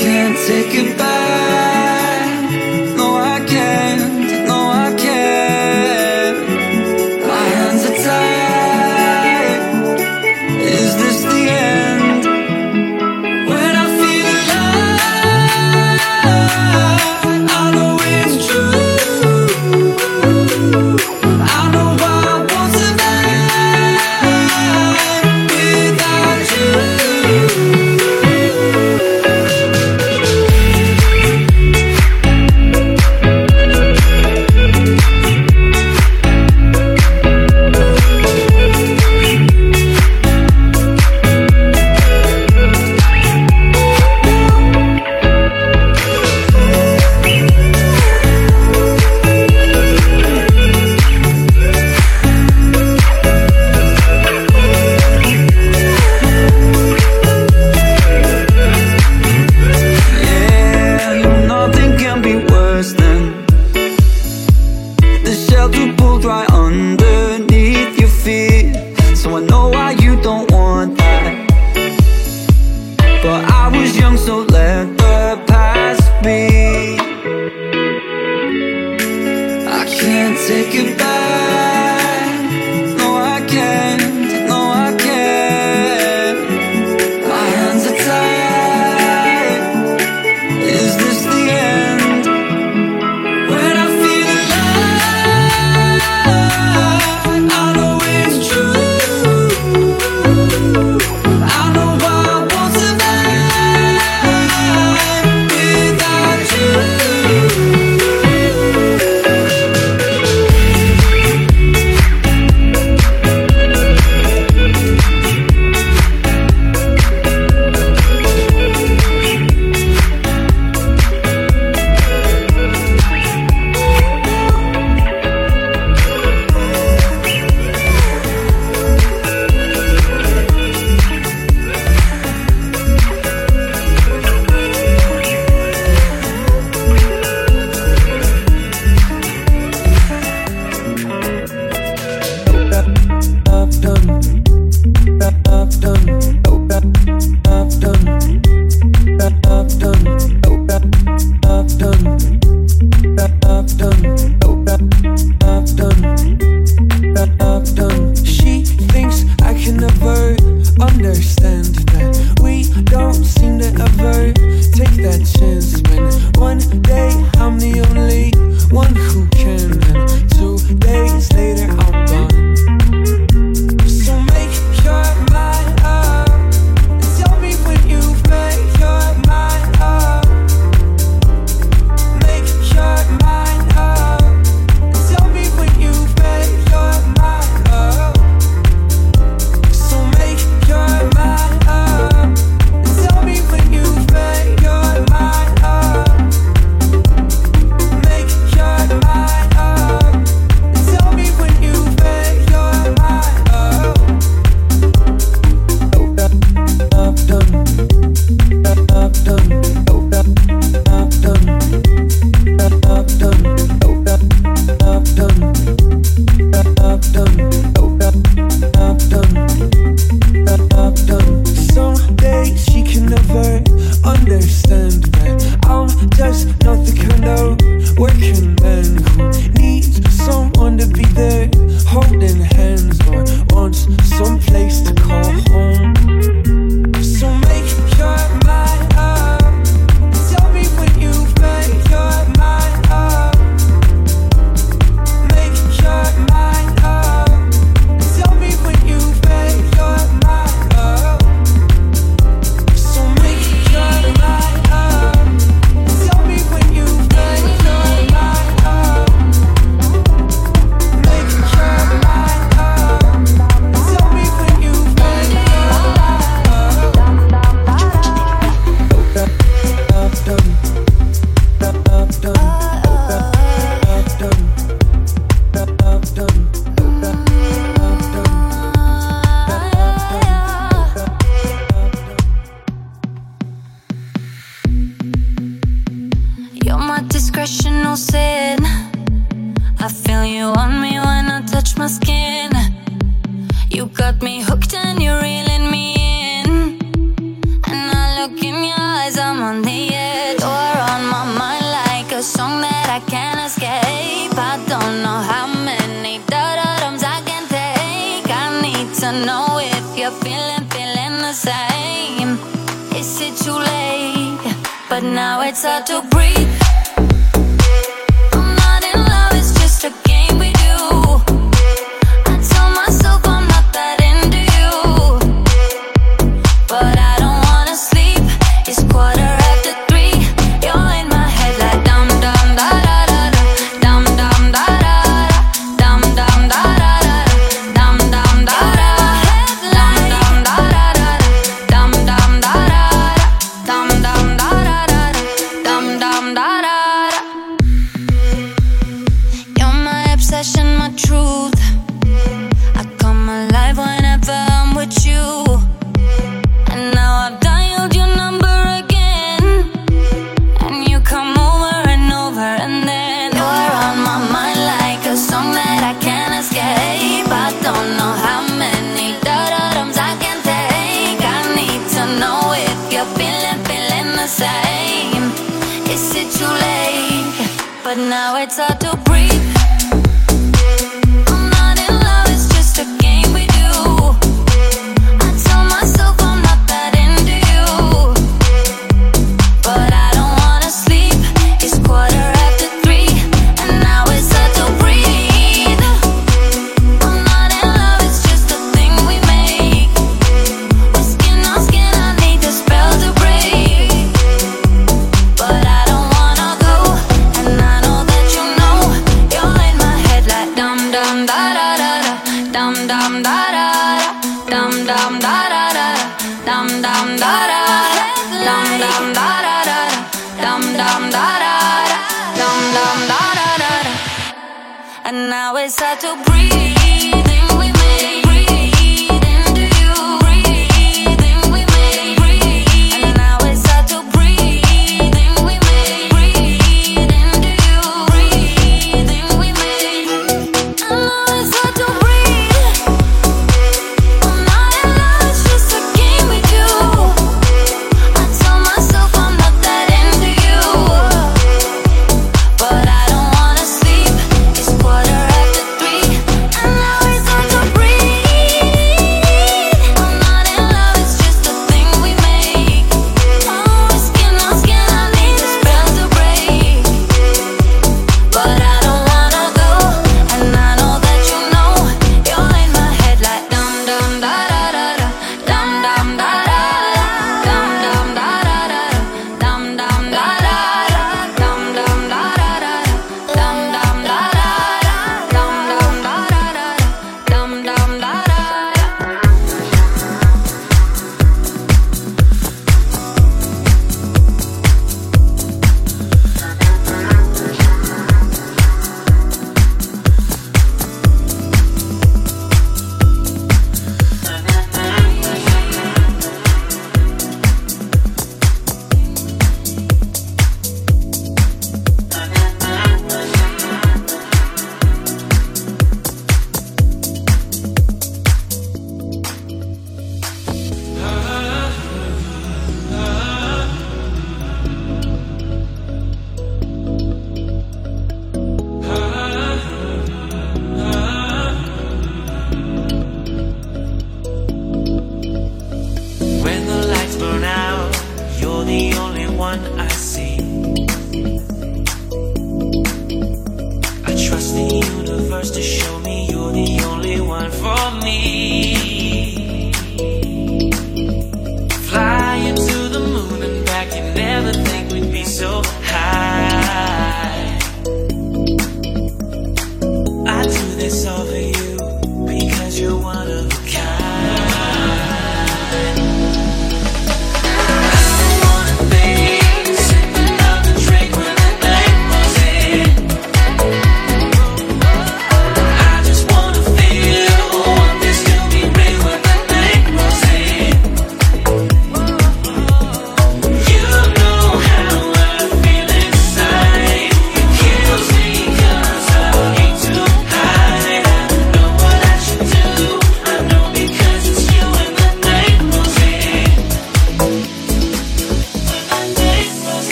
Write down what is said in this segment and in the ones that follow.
can't take it back.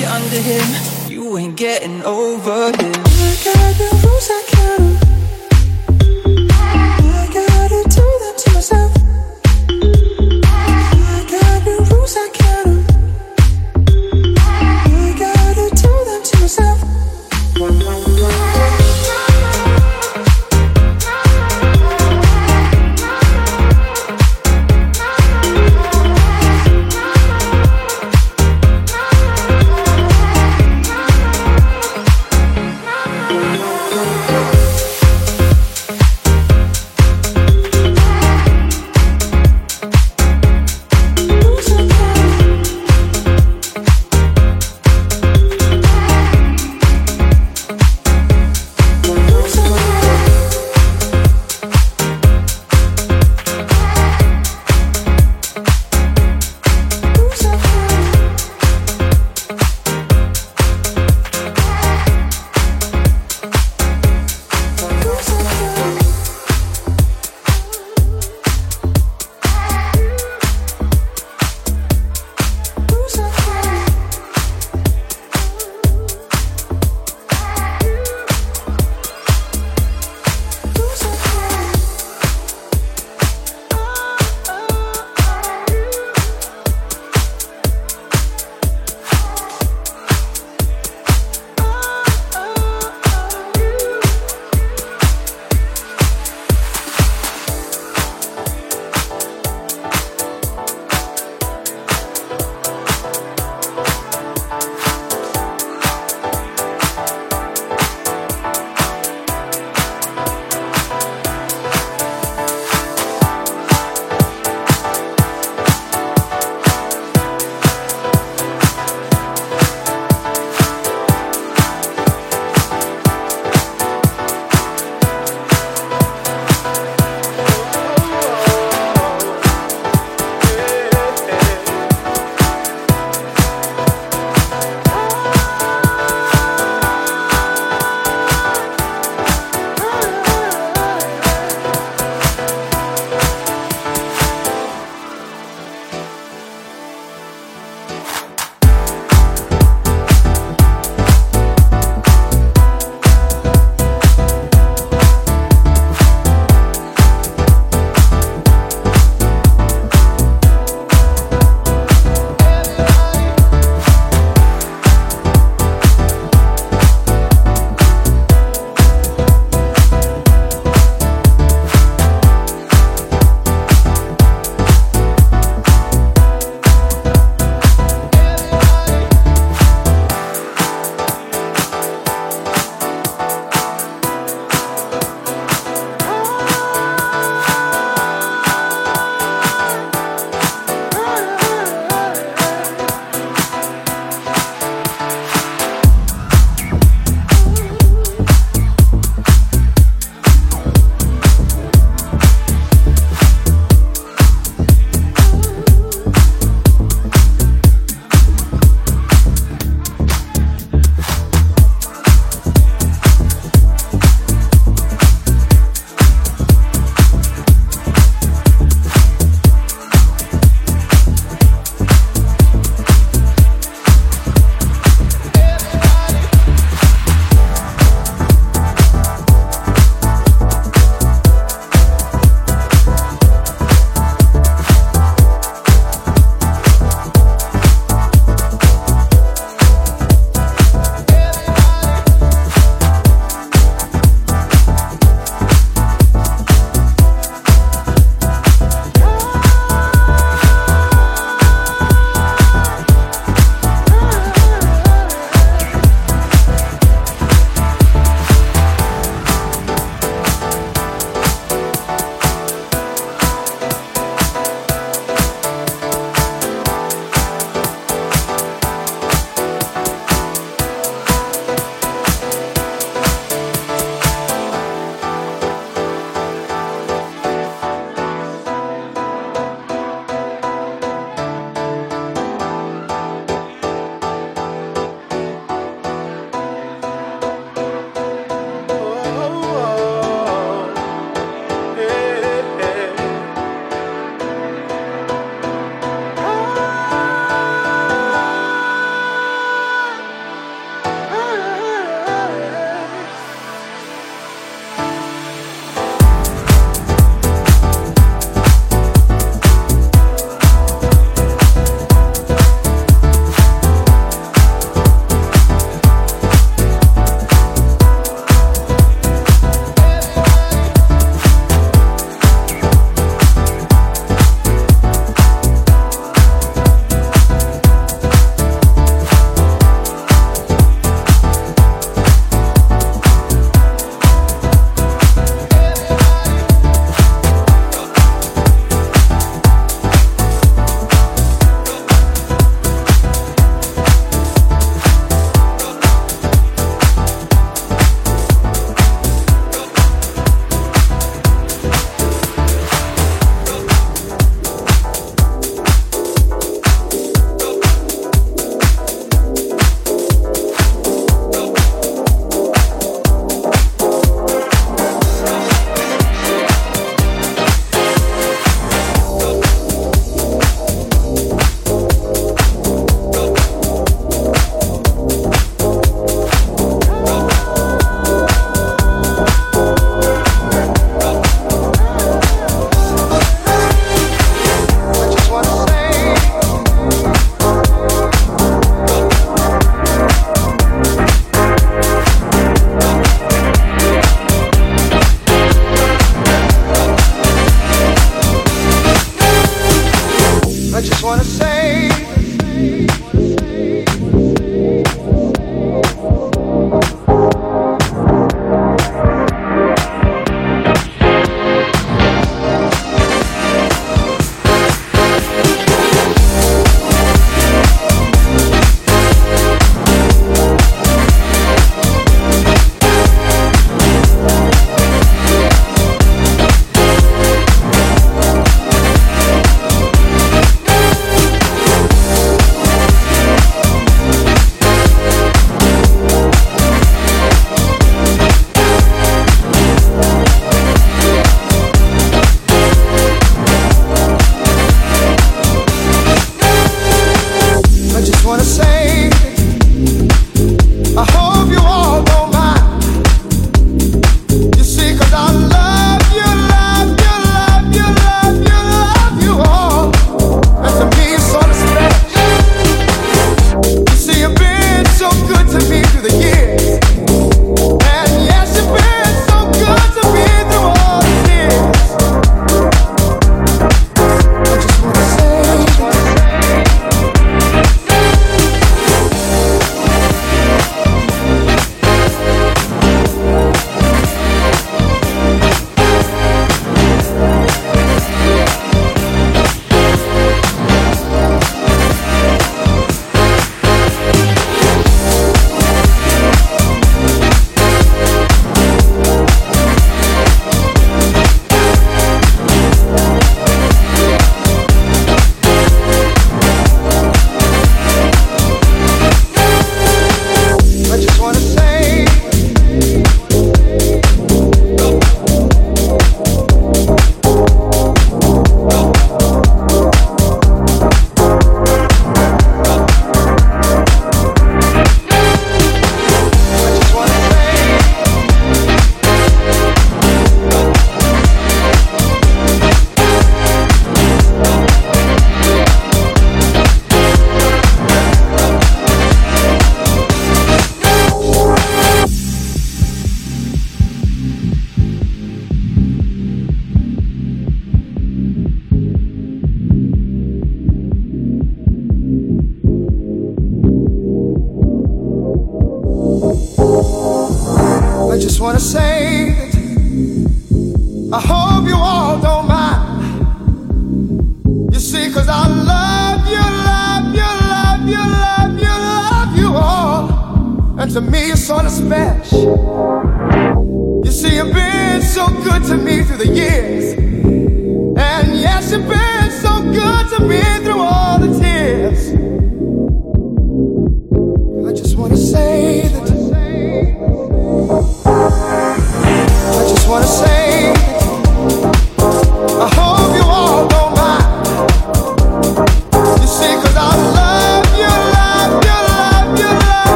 you're under him, you ain't getting over him. I got the rules I can't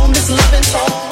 I